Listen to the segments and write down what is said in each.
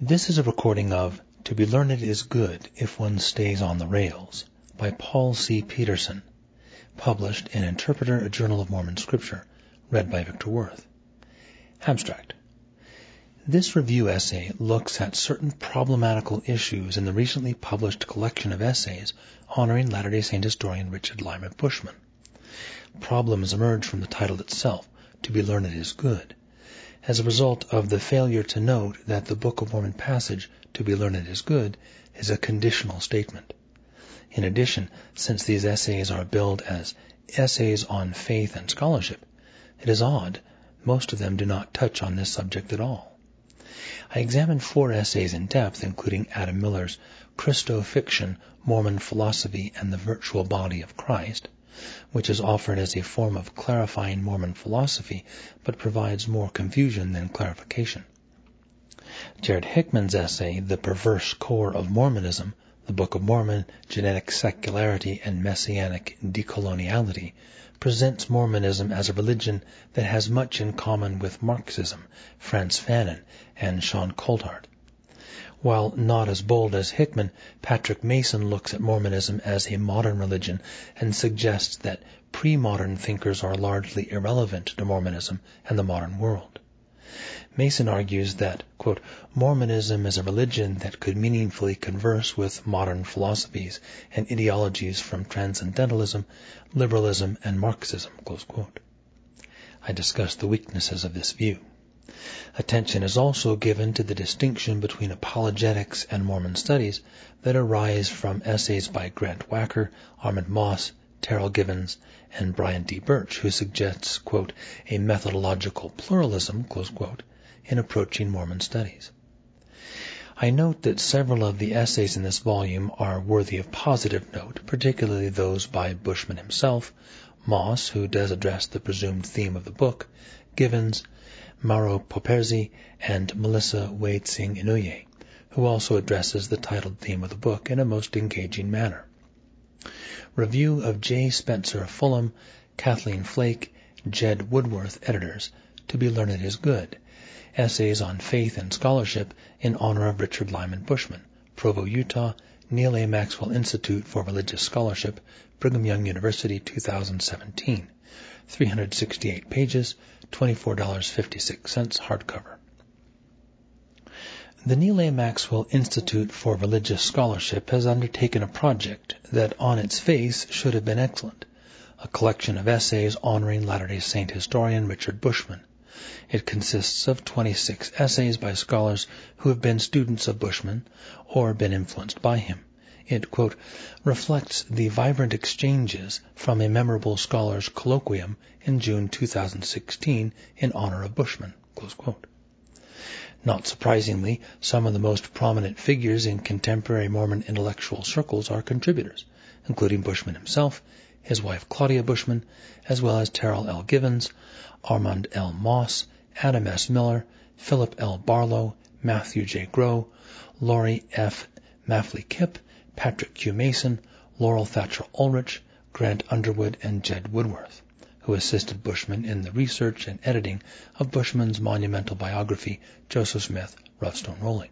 This is a recording of To Be Learned is Good If One Stays on the Rails by Paul C. Peterson, published in Interpreter, a Journal of Mormon Scripture, read by Victor Worth. Abstract. This review essay looks at certain problematical issues in the recently published collection of essays honoring Latter-day Saint historian Richard Lyman Bushman. Problems emerge from the title itself, To Be Learned is Good, as a result of the failure to note that the Book of Mormon passage, to be learned is good, is a conditional statement. In addition, since these essays are billed as essays on faith and scholarship, it is odd most of them do not touch on this subject at all. I examined four essays in depth, including Adam Miller's Christo-Fiction, Mormon Philosophy and the Virtual Body of Christ, which is offered as a form of clarifying Mormon philosophy, but provides more confusion than clarification. Jared Hickman's essay, The Perverse Core of Mormonism, the Book of Mormon, Genetic Secularity and Messianic Decoloniality, presents Mormonism as a religion that has much in common with Marxism, Frantz Fanon, and Sean Coulthard. While not as bold as Hickman, Patrick Mason looks at Mormonism as a modern religion and suggests that pre-modern thinkers are largely irrelevant to Mormonism and the modern world. Mason argues that, Mormonism is a religion that could meaningfully converse with modern philosophies and ideologies from Transcendentalism, Liberalism, and Marxism, I discuss the weaknesses of this view. Attention is also given to the distinction between apologetics and Mormon studies that arise from essays by Grant Wacker, Armand Mauss, Terryl Givens, and Brian D. Birch, who suggests, quote, a methodological pluralism, quote, in approaching Mormon studies. I note that several of the essays in this volume are worthy of positive note, particularly those by Bushman himself, Mauss, who does address the presumed theme of the book, Givens, Mauro Properzi, and Melissa Wei-Tsing Inouye, who also addresses the titled theme of the book in a most engaging manner. Review of J. Spencer Fluhman, Kathleen Flake, Jed Woodworth, editors. To be learned is good. Essays on Faith and Scholarship in honor of Richard Lyman Bushman, Provo, Utah, Neal A. Maxwell Institute for Religious Scholarship, Brigham Young University, 2017. 368 pages, $24.56 hardcover. The Neal A. Maxwell Institute for Religious Scholarship has undertaken a project that on its face should have been excellent, a collection of essays honoring Latter-day Saint historian Richard Bushman. It consists of 26 essays by scholars who have been students of Bushman or been influenced by him. It, quote, reflects the vibrant exchanges from a memorable scholars' colloquium in June 2016 in honor of Bushman, Not surprisingly, some of the most prominent figures in contemporary Mormon intellectual circles are contributors, including Bushman himself, his wife Claudia Bushman, as well as Terryl L. Givens, Armand L. Mauss, Adam S. Miller, Philip L. Barlow, Matthew J. Grow, Laurie F. Maffly Kipp, Patrick Q. Mason, Laurel Thatcher Ulrich, Grant Underwood, and Jed Woodworth, who assisted Bushman in the research and editing of Bushman's monumental biography, Joseph Smith, Rough Stone Rolling.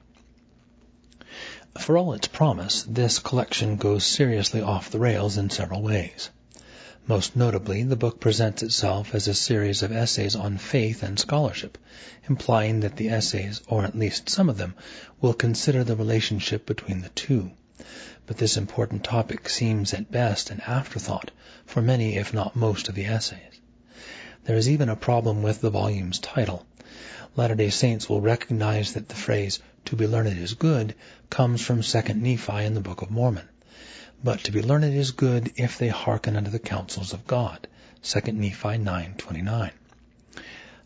For all its promise, this collection goes seriously off the rails in several ways. Most notably, the book presents itself as a series of essays on faith and scholarship, implying that the essays, or at least some of them, will consider the relationship between the two but this important topic seems at best an afterthought for many if not most of the essays. There is even a problem with the volume's title. Latter-day Saints will recognize that the phrase, to be learned is good, comes from 2 Nephi in the Book of Mormon. But to be learned is good if they hearken unto the counsels of God. 2 Nephi 9.29.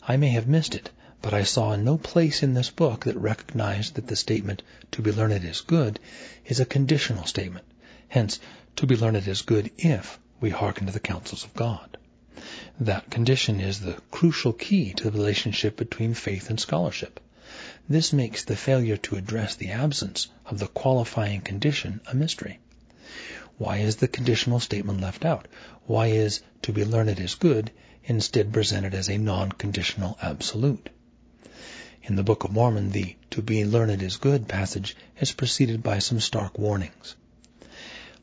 I may have missed it, but I saw no place in this book that recognized that the statement, to be learned is good, is a conditional statement. Hence, to be learned is good if we hearken to the counsels of God. That condition is the crucial key to the relationship between faith and scholarship. This makes the failure to address the absence of the qualifying condition a mystery. Why is the conditional statement left out? Why is to be learned is good instead presented as a non-conditional absolute? In the Book of Mormon, the to be learned is good passage is preceded by some stark warnings.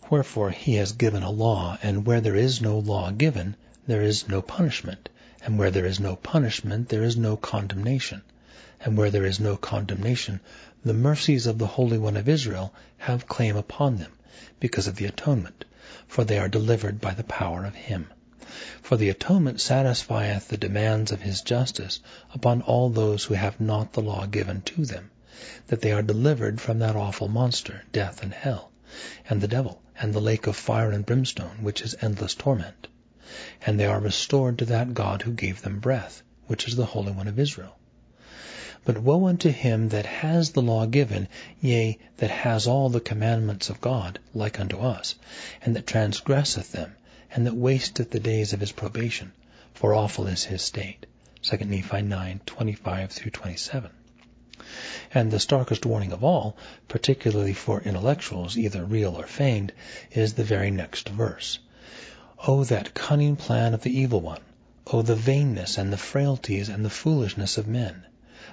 Wherefore he has given a law, and where there is no law given, there is no punishment, and where there is no punishment, there is no condemnation, and where there is no condemnation, the mercies of the Holy One of Israel have claim upon them, because of the atonement, for they are delivered by the power of him. For the atonement satisfieth the demands of his justice upon all those who have not the law given to them, that they are delivered from that awful monster, death and hell, and the devil, and the lake of fire and brimstone, which is endless torment. And they are restored to that God who gave them breath, which is the Holy One of Israel. But woe unto him that has the law given, yea, that has all the commandments of God, like unto us, and that transgresseth them, and that wasteth the days of his probation, for awful is his state. 2 Nephi 9, 25 through 27. And the starkest warning of all, particularly for intellectuals, either real or feigned, is the very next verse. O that cunning plan of the evil one! O the vainness and the frailties and the foolishness of men!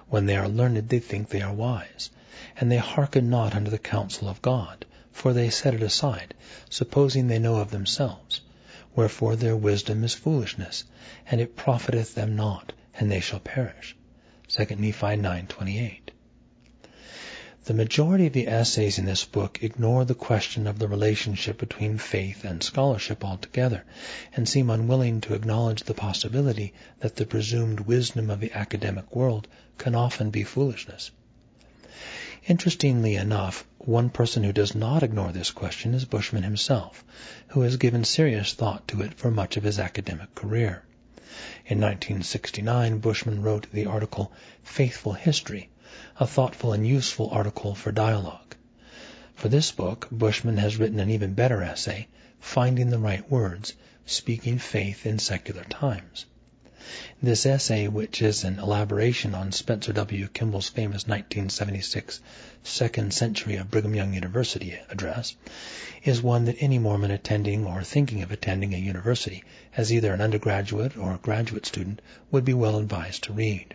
When they are learned they think they are wise. And they hearken not unto the counsel of God, for they set it aside, supposing they know of themselves. Wherefore their wisdom is foolishness, and it profiteth them not, and they shall perish. 2 Nephi 9:28. The majority of the essays in this book ignore the question of the relationship between faith and scholarship altogether, and seem unwilling to acknowledge the possibility that the presumed wisdom of the academic world can often be foolishness. Interestingly enough, one person who does not ignore this question is Bushman himself, who has given serious thought to it for much of his academic career. In 1969, Bushman wrote the article Faithful History, a thoughtful and useful article for dialogue. For this book, Bushman has written an even better essay, Finding the Right Words, Speaking Faith in Secular Times. This essay, which is an elaboration on Spencer W. Kimball's famous 1976 Second Century of Brigham Young University address, is one that any Mormon attending or thinking of attending a university as either an undergraduate or a graduate student would be well advised to read.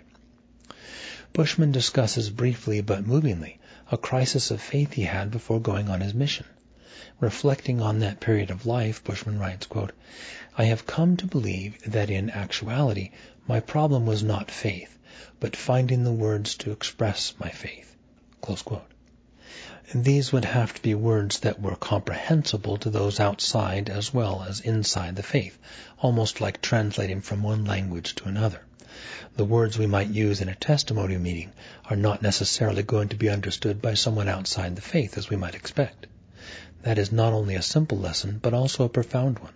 Bushman discusses briefly but movingly a crisis of faith he had before going on his mission. Reflecting on that period of life, Bushman writes, quote, I have come to believe that in actuality my problem was not faith, but finding the words to express my faith. These would have to be words that were comprehensible to those outside as well as inside the faith, almost like translating from one language to another. The words we might use in a testimony meeting are not necessarily going to be understood by someone outside the faith as we might expect. That is not only a simple lesson, but also a profound one.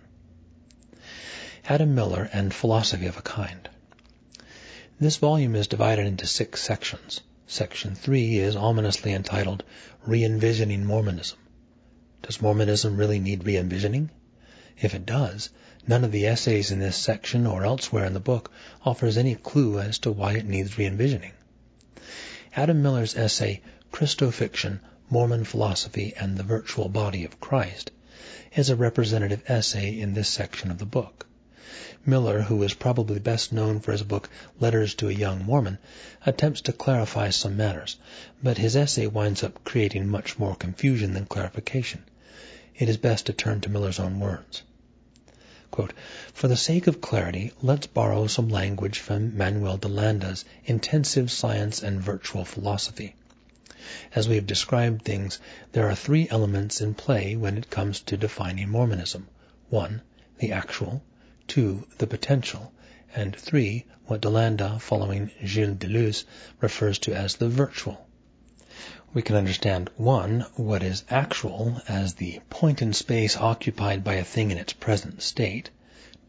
Adam Miller and Philosophy of a Kind. This volume is divided into six sections. Section 3 is ominously entitled Re-envisioning Mormonism. Does Mormonism really need re-envisioning? If it does, none of the essays in this section or elsewhere in the book offers any clue as to why it needs re-envisioning. Adam Miller's essay, Christofiction, Mormon Philosophy and the Virtual Body of Christ, is a representative essay in this section of the book. Miller, who is probably best known for his book Letters to a Young Mormon, attempts to clarify some matters, but his essay winds up creating much more confusion than clarification. It is best to turn to Miller's own words. Quote, For the sake of clarity, let's borrow some language from Manuel DeLanda's Intensive Science and Virtual Philosophy. As we have described things, there are three elements in play when it comes to defining Mormonism. One, the actual. Two, the potential. And three, what DeLanda, following Gilles Deleuze, refers to as the virtual. We can understand one, what is actual as the point in space occupied by a thing in its present state.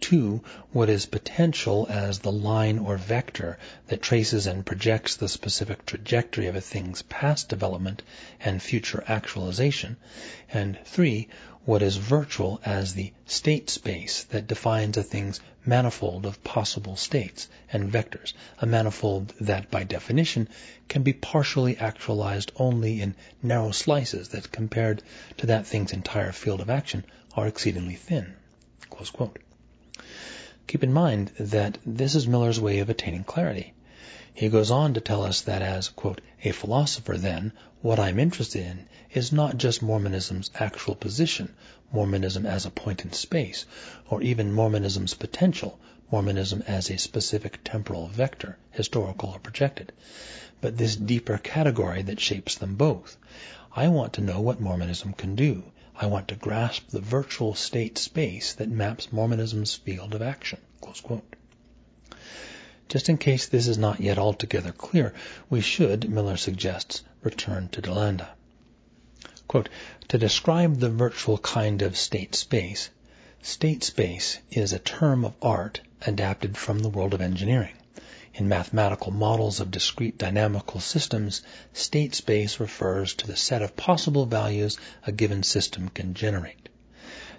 2. What is potential as the line or vector that traces and projects the specific trajectory of a thing's past development and future actualization. And 3. What is virtual as the state space that defines a thing's manifold of possible states and vectors, a manifold that by definition can be partially actualized only in narrow slices that compared to that thing's entire field of action are exceedingly thin. Keep in mind that this is Miller's way of attaining clarity. He goes on to tell us that as, quote, a philosopher then, what I'm interested in is not just Mormonism's actual position, Mormonism as a point in space, or even Mormonism's potential, Mormonism as a specific temporal vector, historical or projected, but this deeper category that shapes them both. I want to know what Mormonism can do. I want to grasp the virtual state space that maps Mormonism's field of action. Just in case this is not yet altogether clear, we should, Miller suggests, return to DeLanda. Quote, to describe the virtual kind of state space, state space is a term of art adapted from the world of engineering. In mathematical models of discrete dynamical systems, state space refers to the set of possible values a given system can generate.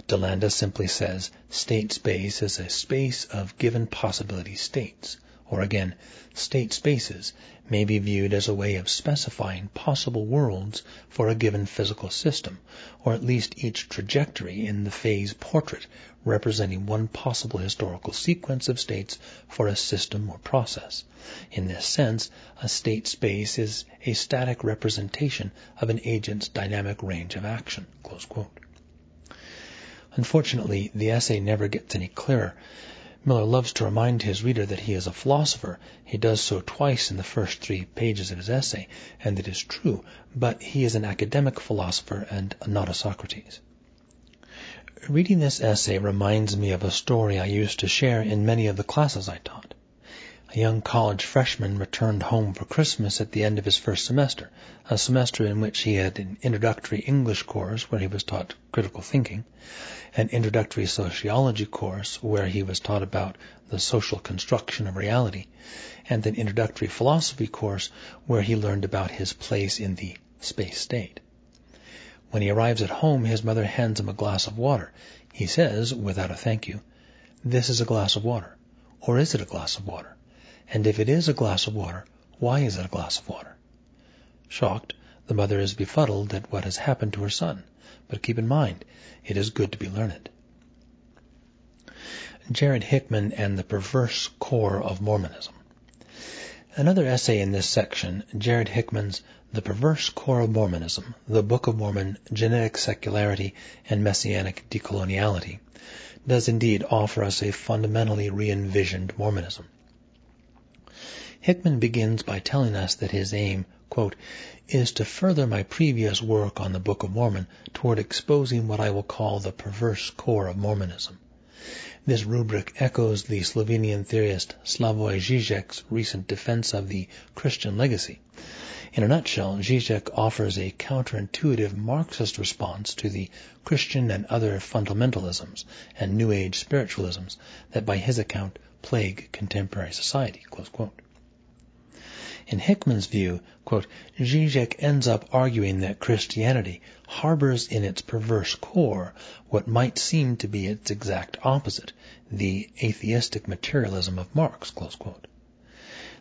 DeLanda simply says state space is a space of given possibility states or again, state spaces, may be viewed as a way of specifying possible worlds for a given physical system, or at least each trajectory in the phase portrait representing one possible historical sequence of states for a system or process. In this sense, a state space is a static representation of an agent's dynamic range of action. Unfortunately, the essay never gets any clearer Miller loves to remind his reader that he is a philosopher. He does so twice in the first three pages of his essay, and it is true, but he is an academic philosopher and not a Socrates. Reading this essay reminds me of a story I used to share in many of the classes I taught. A young college freshman returned home for Christmas at the end of his first semester, a semester in which he had an introductory English course where he was taught critical thinking, an introductory sociology course where he was taught about the social construction of reality, and an introductory philosophy course where he learned about his place in the space state. When he arrives at home, his mother hands him a glass of water. He says, without a thank you, This is a glass of water. Or is it a glass of water? And if it is a glass of water, why is it a glass of water? Shocked, the mother is befuddled at what has happened to her son. But keep in mind, it is good to be learned. Jared Hickman and the Perverse Core of Mormonism. Another essay in this section, Jared Hickman's The Perverse Core of Mormonism, the Book of Mormon, Genetic Secularity, and Messianic Decoloniality, does indeed offer us a fundamentally re-envisioned Mormonism. Hickman begins by telling us that his aim, quote, is to further my previous work on the Book of Mormon toward exposing what I will call the perverse core of Mormonism. This rubric echoes the Slovenian theorist Slavoj Žižek's recent defense of the Christian legacy. In a nutshell, Zizek offers a counterintuitive Marxist response to the Christian and other fundamentalisms and New Age spiritualisms that by his account plague contemporary society. In Hickman's view, quote, Zizek ends up arguing that Christianity harbors in its perverse core what might seem to be its exact opposite, the atheistic materialism of Marx.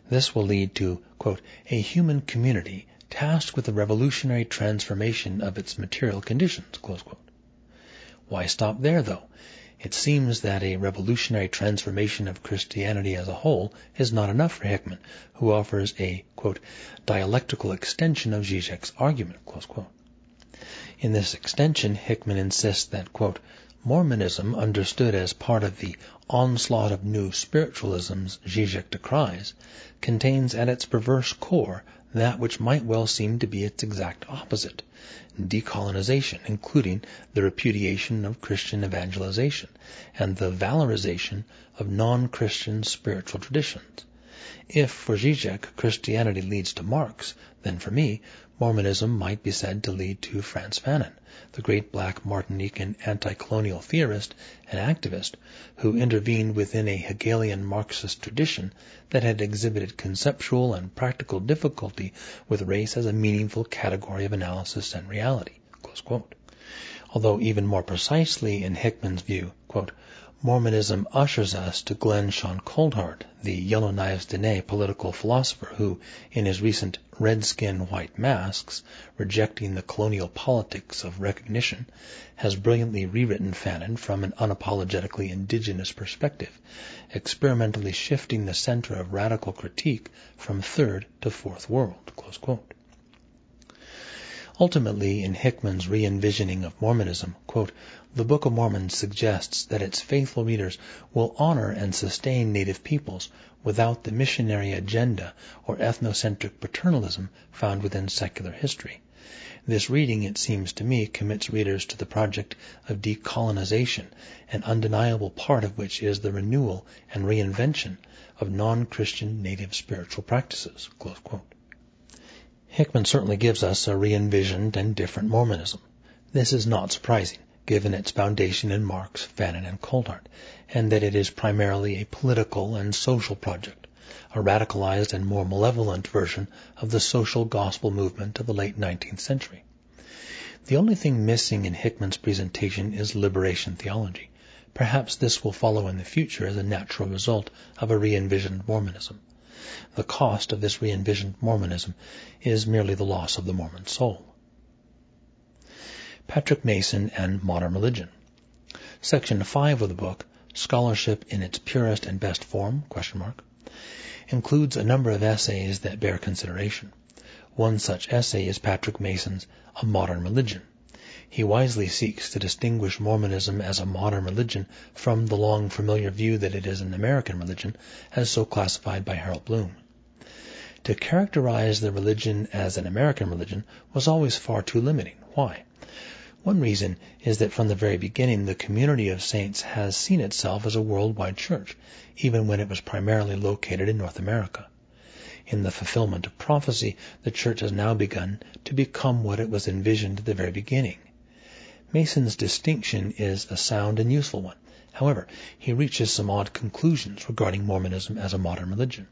This will lead to, quote, a human community tasked with the revolutionary transformation of its material conditions. Why stop there, though? It seems that a revolutionary transformation of Christianity as a whole is not enough for Hickman, who offers a, dialectical extension of Zizek's argument, In this extension, Hickman insists that, Mormonism, understood as part of the onslaught of new spiritualisms Zizek decries, contains at its perverse core that which might well seem to be its exact opposite, decolonization, including the repudiation of Christian evangelization and the valorization of non-Christian spiritual traditions. If, for Zizek, Christianity leads to Marx, then for me, Mormonism might be said to lead to Frantz Fanon, the great black Martinican anti-colonial theorist and activist who intervened within a Hegelian Marxist tradition that had exhibited conceptual and practical difficulty with race as a meaningful category of analysis and reality. Although even more precisely in Hickman's view, quote, Mormonism ushers us to Glen Sean Coulthard, the Yellowknives Dene political philosopher who, in his recent Red Skin, White Masks, rejecting the colonial politics of recognition, has brilliantly rewritten Fanon from an unapologetically indigenous perspective, experimentally shifting the center of radical critique from third to fourth world. Ultimately, in Hickman's re-envisioning of Mormonism, the Book of Mormon suggests that its faithful readers will honor and sustain native peoples without the missionary agenda or ethnocentric paternalism found within secular history. This reading, it seems to me, commits readers to the project of decolonization, an undeniable part of which is the renewal and reinvention of non-Christian native spiritual practices. Hickman certainly gives us a re-envisioned and different Mormonism. This is not surprising, given its foundation in Marx, Fanon, and Coulthard, and that it is primarily a political and social project, a radicalized and more malevolent version of the social gospel movement of the late 19th century. The only thing missing in Hickman's presentation is liberation theology. Perhaps this will follow in the future as a natural result of a re-envisioned Mormonism. The cost of this re-envisioned Mormonism is merely the loss of the Mormon soul. Patrick Mason and Modern Religion. Section 5 of the book, Scholarship in its Purest and Best Form, includes a number of essays that bear consideration. One such essay is Patrick Mason's A Modern Religion. He wisely seeks to distinguish Mormonism as a modern religion from the long familiar view that it is an American religion, as so classified by Harold Bloom. To characterize the religion as an American religion was always far too limiting. Why? One reason is that from the very beginning the community of saints has seen itself as a worldwide church, even when it was primarily located in North America. In the fulfillment of prophecy, the church has now begun to become what it was envisioned at the very beginning. Mason's distinction is a sound and useful one. However, he reaches some odd conclusions regarding Mormonism as a modern religion.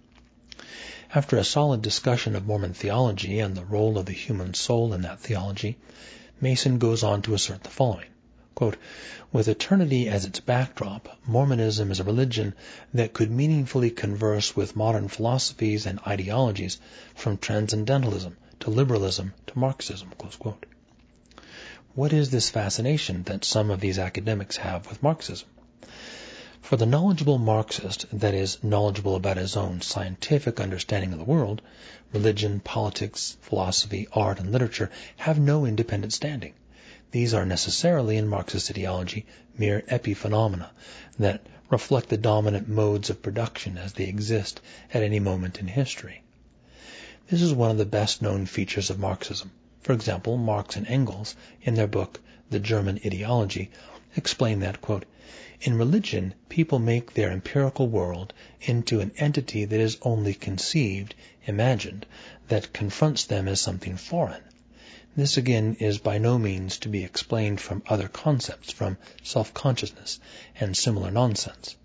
After a solid discussion of Mormon theology and the role of the human soul in that theology, Mason goes on to assert the following. Quote, With eternity as its backdrop, Mormonism is a religion that could meaningfully converse with modern philosophies and ideologies from transcendentalism to liberalism to Marxism. What is this fascination that some of these academics have with Marxism? For the knowledgeable Marxist, that is, knowledgeable about his own scientific understanding of the world, religion, politics, philosophy, art, and literature have no independent standing. These are necessarily, in Marxist ideology, mere epiphenomena that reflect the dominant modes of production as they exist at any moment in history. This is one of the best known features of Marxism. For example, Marx and Engels, in their book The German Ideology, explain that, quote, in religion, people make their empirical world into an entity that is only conceived, imagined, that confronts them as something foreign. This again is by no means to be explained from other concepts, from self-consciousness and similar nonsense,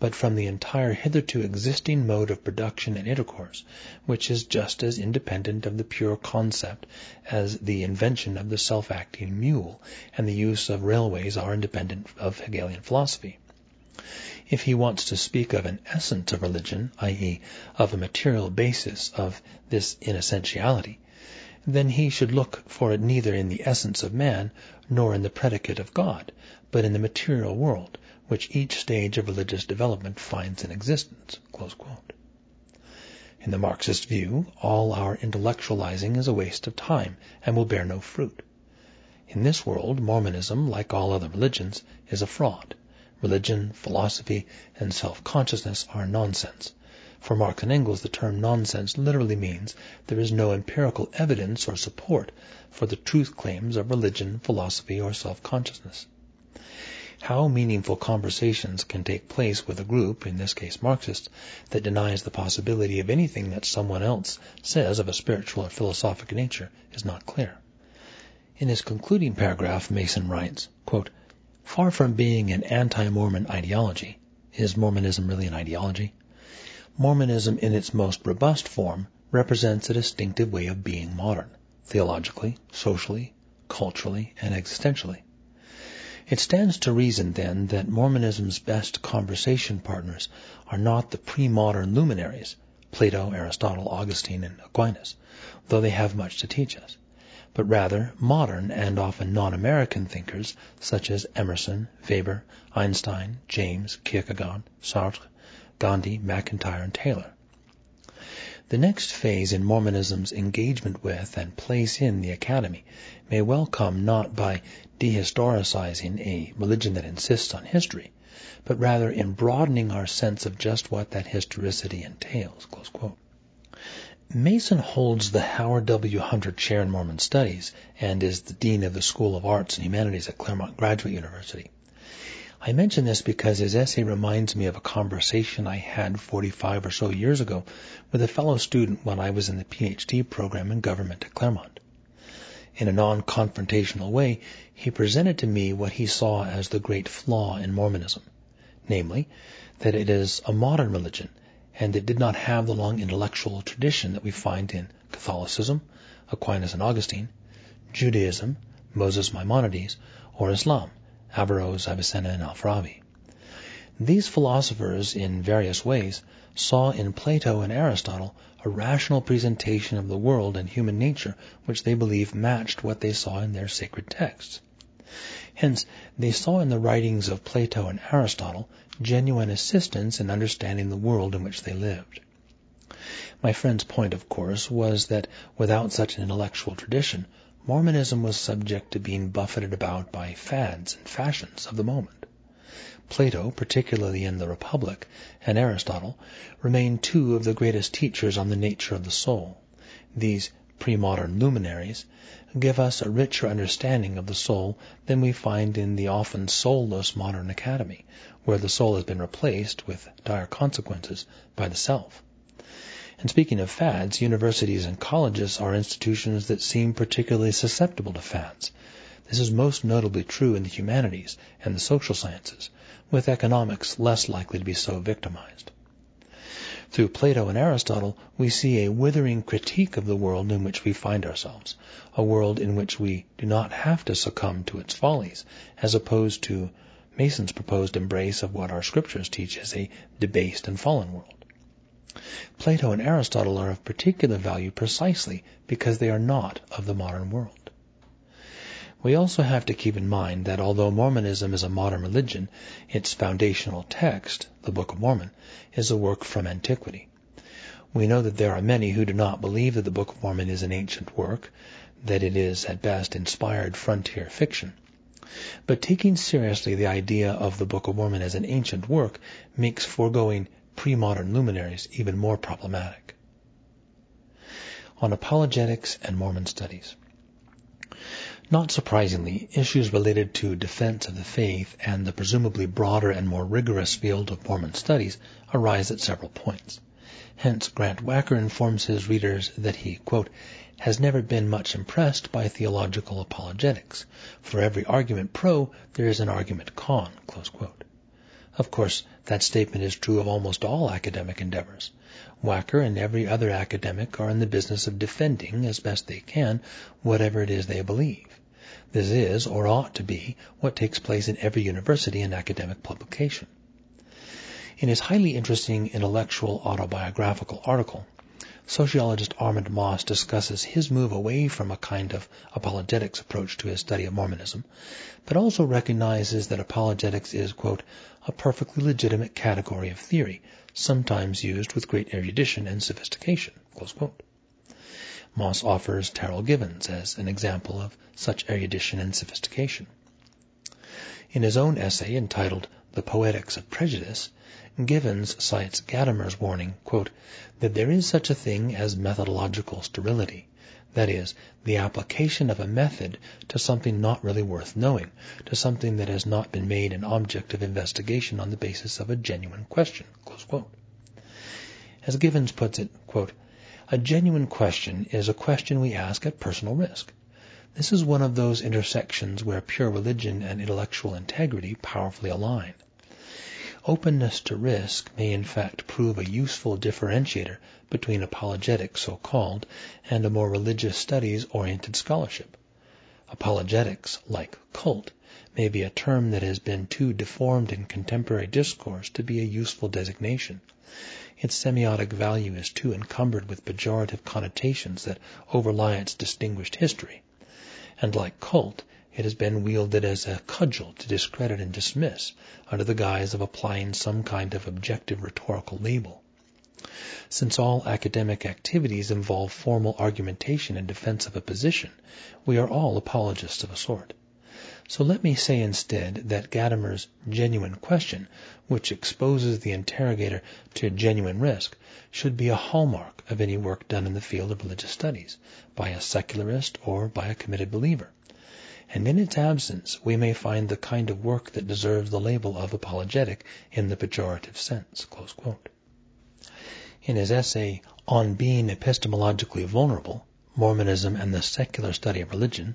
but from the entire hitherto existing mode of production and intercourse, which is just as independent of the pure concept as the invention of the self-acting mule and the use of railways are independent of Hegelian philosophy. If he wants to speak of an essence of religion, i.e., of a material basis of this inessentiality, then he should look for it neither in the essence of man nor in the predicate of God, but in the material world, which each stage of religious development finds in existence. In the Marxist view, all our intellectualizing is a waste of time and will bear no fruit. In this world, Mormonism, like all other religions, is a fraud. Religion, philosophy, and self-consciousness are nonsense. For Marx and Engels, the term nonsense literally means there is no empirical evidence or support for the truth claims of religion, philosophy, or self-consciousness. How meaningful conversations can take place with a group, in this case Marxists, that denies the possibility of anything that someone else says of a spiritual or philosophic nature is not clear. In his concluding paragraph, Mason writes, quote, Far from being an anti-Mormon ideology, is Mormonism really an ideology? Mormonism in its most robust form represents a distinctive way of being modern, theologically, socially, culturally, and existentially. It stands to reason, then, that Mormonism's best conversation partners are not the pre-modern luminaries, Plato, Aristotle, Augustine, and Aquinas, though they have much to teach us, but rather modern and often non-American thinkers such as Emerson, Weber, Einstein, James, Kierkegaard, Sartre, Gandhi, MacIntyre, and Taylor. The next phase in Mormonism's engagement with and place in the Academy may well come not by dehistoricizing a religion that insists on history, but rather in broadening our sense of just what that historicity entails. Mason holds the Howard W. Hunter Chair in Mormon Studies and is the Dean of the School of Arts and Humanities at Claremont Graduate University. I mention this because his essay reminds me of a conversation I had 45 or so years ago with a fellow student when I was in the PhD program in government at Claremont. In a non-confrontational way, he presented to me what he saw as the great flaw in Mormonism, namely, that it is a modern religion and it did not have the long intellectual tradition that we find in Catholicism, Aquinas and Augustine, Judaism, Moses Maimonides, or Islam, Averroes, Avicenna, and Al-Farabi. These philosophers, in various ways, saw in Plato and Aristotle a rational presentation of the world and human nature which they believed matched what they saw in their sacred texts. Hence, they saw in the writings of Plato and Aristotle genuine assistance in understanding the world in which they lived. My friend's point, of course, was that without such an intellectual tradition, Mormonism was subject to being buffeted about by fads and fashions of the moment. Plato, particularly in the Republic, and Aristotle remain two of the greatest teachers on the nature of the soul. These pre-modern luminaries give us a richer understanding of the soul than we find in the often soulless modern academy, where the soul has been replaced, with dire consequences, by the self. And speaking of fads, universities and colleges are institutions that seem particularly susceptible to fads. This is most notably true in the humanities and the social sciences, with economics less likely to be so victimized. Through Plato and Aristotle, we see a withering critique of the world in which we find ourselves, a world in which we do not have to succumb to its follies, as opposed to Mason's proposed embrace of what our scriptures teach as a debased and fallen world. Plato and Aristotle are of particular value precisely because they are not of the modern world. We also have to keep in mind that although Mormonism is a modern religion, its foundational text, the Book of Mormon, is a work from antiquity. We know that there are many who do not believe that the Book of Mormon is an ancient work, that it is at best inspired frontier fiction. But taking seriously the idea of the Book of Mormon as an ancient work makes foregoing pre-modern luminaries even more problematic. On apologetics and Mormon studies. Not surprisingly, issues related to defense of the faith and the presumably broader and more rigorous field of Mormon studies arise at several points. Hence, Grant Wacker informs his readers that he, quote, has never been much impressed by theological apologetics. For every argument pro, there is an argument con. Of course, that statement is true of almost all academic endeavors. Wacker and every other academic are in the business of defending, as best they can, whatever it is they believe. This is, or ought to be, what takes place in every university and academic publication. In his highly interesting intellectual autobiographical article, sociologist Armand Mauss discusses his move away from a kind of apologetics approach to his study of Mormonism, but also recognizes that apologetics is, quote, a perfectly legitimate category of theory, sometimes used with great erudition and sophistication. Mauss offers Terryl Givens as an example of such erudition and sophistication. In his own essay entitled The Poetics of Prejudice, Givens cites Gadamer's warning, quote, that there is such a thing as methodological sterility, that is, the application of a method to something not really worth knowing, to something that has not been made an object of investigation on the basis of a genuine question. As Givens puts it, quote, a genuine question is a question we ask at personal risk. This is one of those intersections where pure religion and intellectual integrity powerfully align. Openness to risk may in fact prove a useful differentiator between apologetics, so called, and a more religious studies oriented scholarship. Apologetics, like cult, may be a term that has been too deformed in contemporary discourse to be a useful designation. Its semiotic value is too encumbered with pejorative connotations that overlie its distinguished history. And like cult, it has been wielded as a cudgel to discredit and dismiss under the guise of applying some kind of objective rhetorical label. Since all academic activities involve formal argumentation in defense of a position, we are all apologists of a sort. So let me say instead that Gadamer's genuine question, which exposes the interrogator to genuine risk, should be a hallmark of any work done in the field of religious studies, by a secularist or by a committed believer and in its absence we may find the kind of work that deserves the label of apologetic in the pejorative sense. In his essay On Being Epistemologically Vulnerable, Mormonism and the Secular Study of Religion,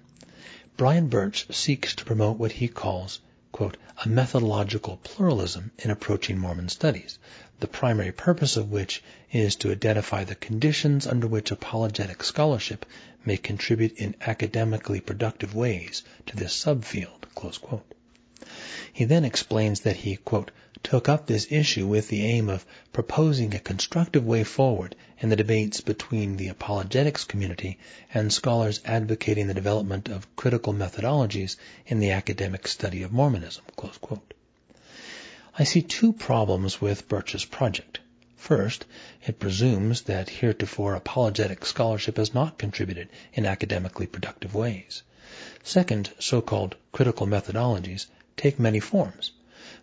Brian Birch seeks to promote what he calls quote, a methodological pluralism in approaching Mormon studies, the primary purpose of which is to identify the conditions under which apologetic scholarship may contribute in academically productive ways to this subfield. He then explains that he, quote, took up this issue with the aim of proposing a constructive way forward in the debates between the apologetics community and scholars advocating the development of critical methodologies in the academic study of Mormonism. I see two problems with Birch's project. First, it presumes that heretofore apologetic scholarship has not contributed in academically productive ways. Second, so-called critical methodologies take many forms,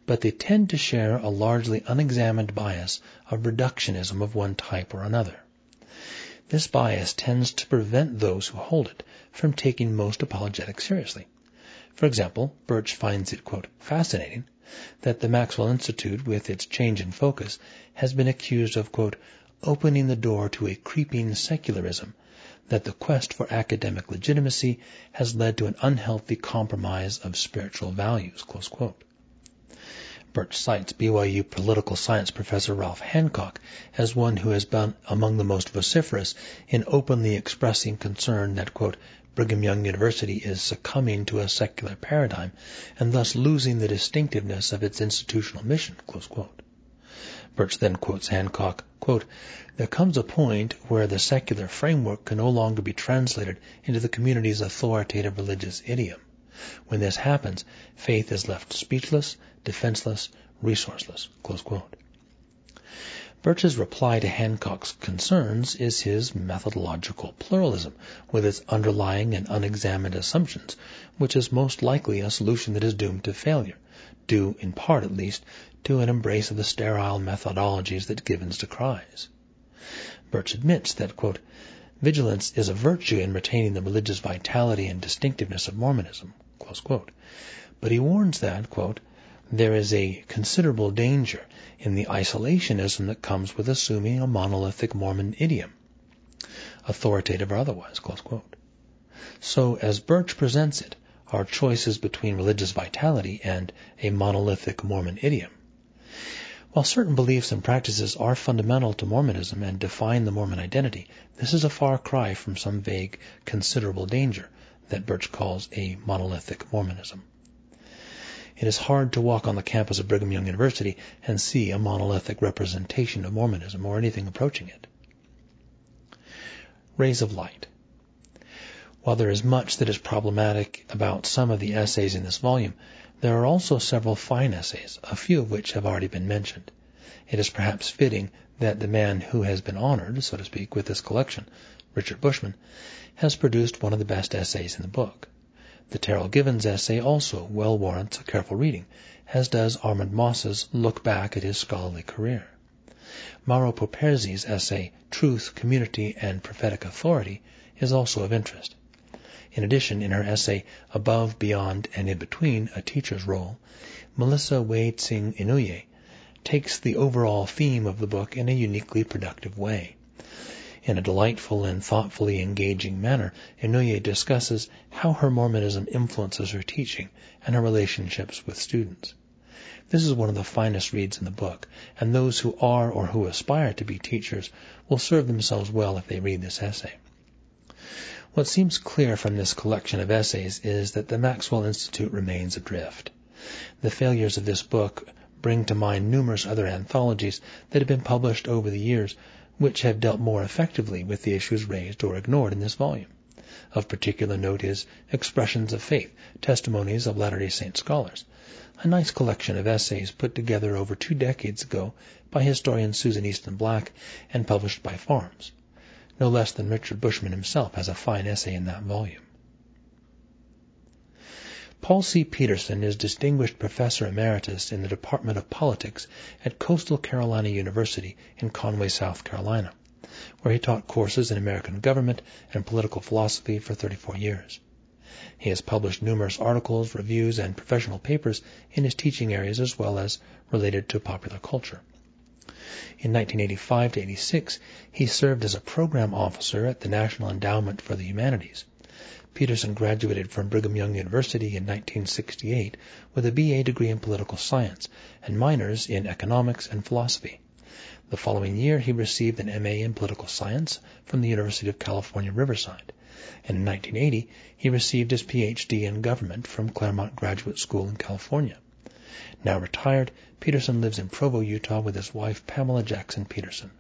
but they tend to share a largely unexamined bias of reductionism of one type or another. This bias tends to prevent those who hold it from taking most apologetics seriously. For example, Birch finds it, quote, fascinating that the Maxwell Institute, with its change in focus, has been accused of, quote, opening the door to a creeping secularism, that the quest for academic legitimacy has led to an unhealthy compromise of spiritual values, close quote. Birch cites BYU political science professor Ralph Hancock as one who has been among the most vociferous in openly expressing concern that, quote, Brigham Young University is succumbing to a secular paradigm and thus losing the distinctiveness of its institutional mission. Birch then quotes Hancock, quote, There comes a point where the secular framework can no longer be translated into the community's authoritative religious idiom. When this happens, faith is left speechless, defenseless, resourceless. Birch's reply to Hancock's concerns is his methodological pluralism, with its underlying and unexamined assumptions, which is most likely a solution that is doomed to failure, due, in part at least, to an embrace of the sterile methodologies that Givens decries. Birch admits that, quote, vigilance is a virtue in retaining the religious vitality and distinctiveness of Mormonism, but he warns that, quote, there is a considerable danger in the isolationism that comes with assuming a monolithic Mormon idiom, authoritative or otherwise. So, as Birch presents it, our choices between religious vitality and a monolithic Mormon idiom. While certain beliefs and practices are fundamental to Mormonism and define the Mormon identity, this is a far cry from some vague considerable danger that Birch calls a monolithic Mormonism. It is hard to walk on the campus of Brigham Young University and see a monolithic representation of Mormonism or anything approaching it. Rays of Light. While there is much that is problematic about some of the essays in this volume, there are also several fine essays, a few of which have already been mentioned. It is perhaps fitting that the man who has been honored, so to speak, with this collection, Richard Bushman, has produced one of the best essays in the book. The Terryl Givens essay also well warrants a careful reading, as does Armand Mauss's look back at his scholarly career. Mauro Properzi's essay, Truth, Community, and Prophetic Authority, is also of interest. In addition, in her essay, Above, Beyond, and In Between, A Teacher's Role, Melissa Wei Tsing Inouye takes the overall theme of the book in a uniquely productive way. In a delightful and thoughtfully engaging manner, Inouye discusses how her Mormonism influences her teaching and her relationships with students. This is one of the finest reads in the book, and those who are or who aspire to be teachers will serve themselves well if they read this essay. What seems clear from this collection of essays is that the Maxwell Institute remains adrift. The failures of this book bring to mind numerous other anthologies that have been published over the years which have dealt more effectively with the issues raised or ignored in this volume. Of particular note is Expressions of Faith, Testimonies of Latter-day Saint Scholars, a nice collection of essays put together over two decades ago by historian Susan Easton Black and published by FARMS. No less than Richard Bushman himself has a fine essay in that volume. Paul C. Peterson is Distinguished Professor Emeritus in the Department of Politics at Coastal Carolina University in Conway, South Carolina, where he taught courses in American government and political philosophy for 34 years. He has published numerous articles, reviews, and professional papers in his teaching areas as well as related to popular culture. In 1985 to 86, he served as a program officer at the National Endowment for the Humanities. Peterson graduated from Brigham Young University in 1968 with a BA degree in political science and minors in economics and philosophy. The following year, he received an MA in political science from the University of California, Riverside. And in 1980, he received his PhD in government from Claremont Graduate School in California. Now retired, Peterson lives in Provo, Utah with his wife Pamela Jackson Peterson.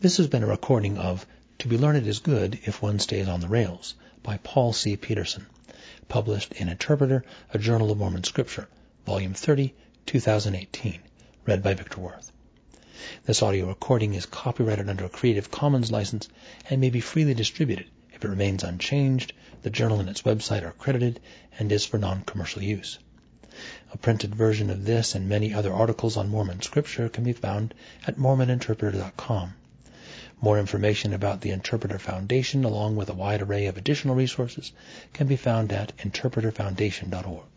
This has been a recording of to be learned is good if one stays on the rails by Paul C. Peterson, published in Interpreter, a Journal of Mormon Scripture, Volume 30, 2018, read by Victor Worth. This audio recording is copyrighted under a Creative Commons license and may be freely distributed. If it remains unchanged, the journal and its website are credited and is for non-commercial use. A printed version of this and many other articles on Mormon scripture can be found at mormoninterpreter.com. More information about the Interpreter Foundation, along with a wide array of additional resources, can be found at interpreterfoundation.org.